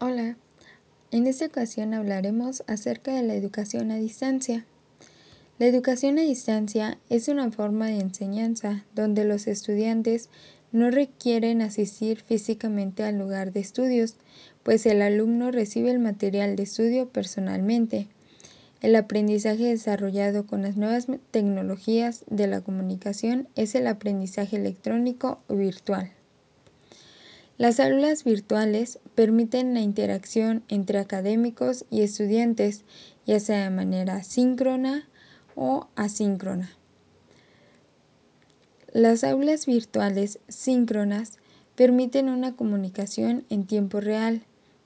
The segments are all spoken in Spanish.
Hola, en esta ocasión hablaremos acerca de la educación a distancia. La educación a distancia es una forma de enseñanza donde los estudiantes no requieren asistir físicamente al lugar de estudios, pues el alumno recibe el material de estudio personalmente. El aprendizaje desarrollado con las nuevas tecnologías de la comunicación es el aprendizaje electrónico o virtual. Las aulas virtuales permiten la interacción entre académicos y estudiantes, ya sea de manera síncrona o asíncrona. Las aulas virtuales síncronas permiten una comunicación en tiempo real,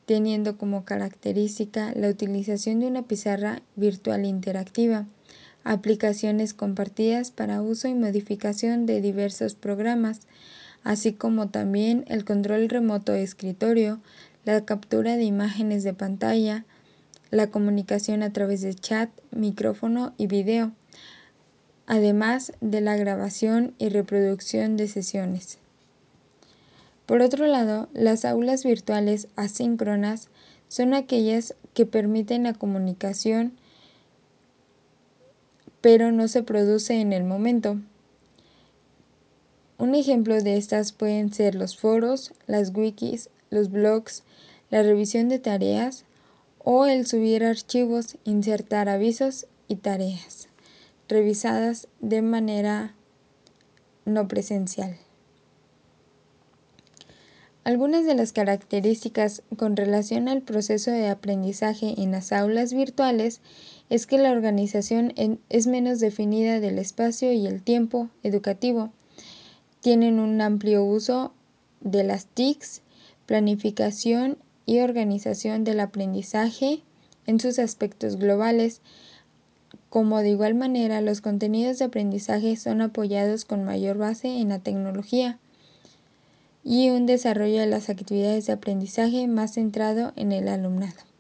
teniendo como característica la utilización de una pizarra virtual interactiva, aplicaciones compartidas para uso y modificación de diversos programas, así como también el control remoto de escritorio, la captura de imágenes de pantalla, la comunicación a través de chat, micrófono y video, además de la grabación y reproducción de sesiones. Por otro lado, las aulas virtuales asíncronas son aquellas que permiten la comunicación pero no se produce en el momento. Un ejemplo de estas pueden ser los foros, las wikis, los blogs, la revisión de tareas o el subir archivos, insertar avisos y tareas revisadas de manera no presencial. Algunas de las características con relación al proceso de aprendizaje en las aulas virtuales es que la organización es menos definida del espacio y el tiempo educativo tienen un amplio uso de las TICs, planificación y organización del aprendizaje en sus aspectos globales, como de igual manera los contenidos de aprendizaje son apoyados con mayor base en la tecnología y un desarrollo de las actividades de aprendizaje más centrado en el alumnado.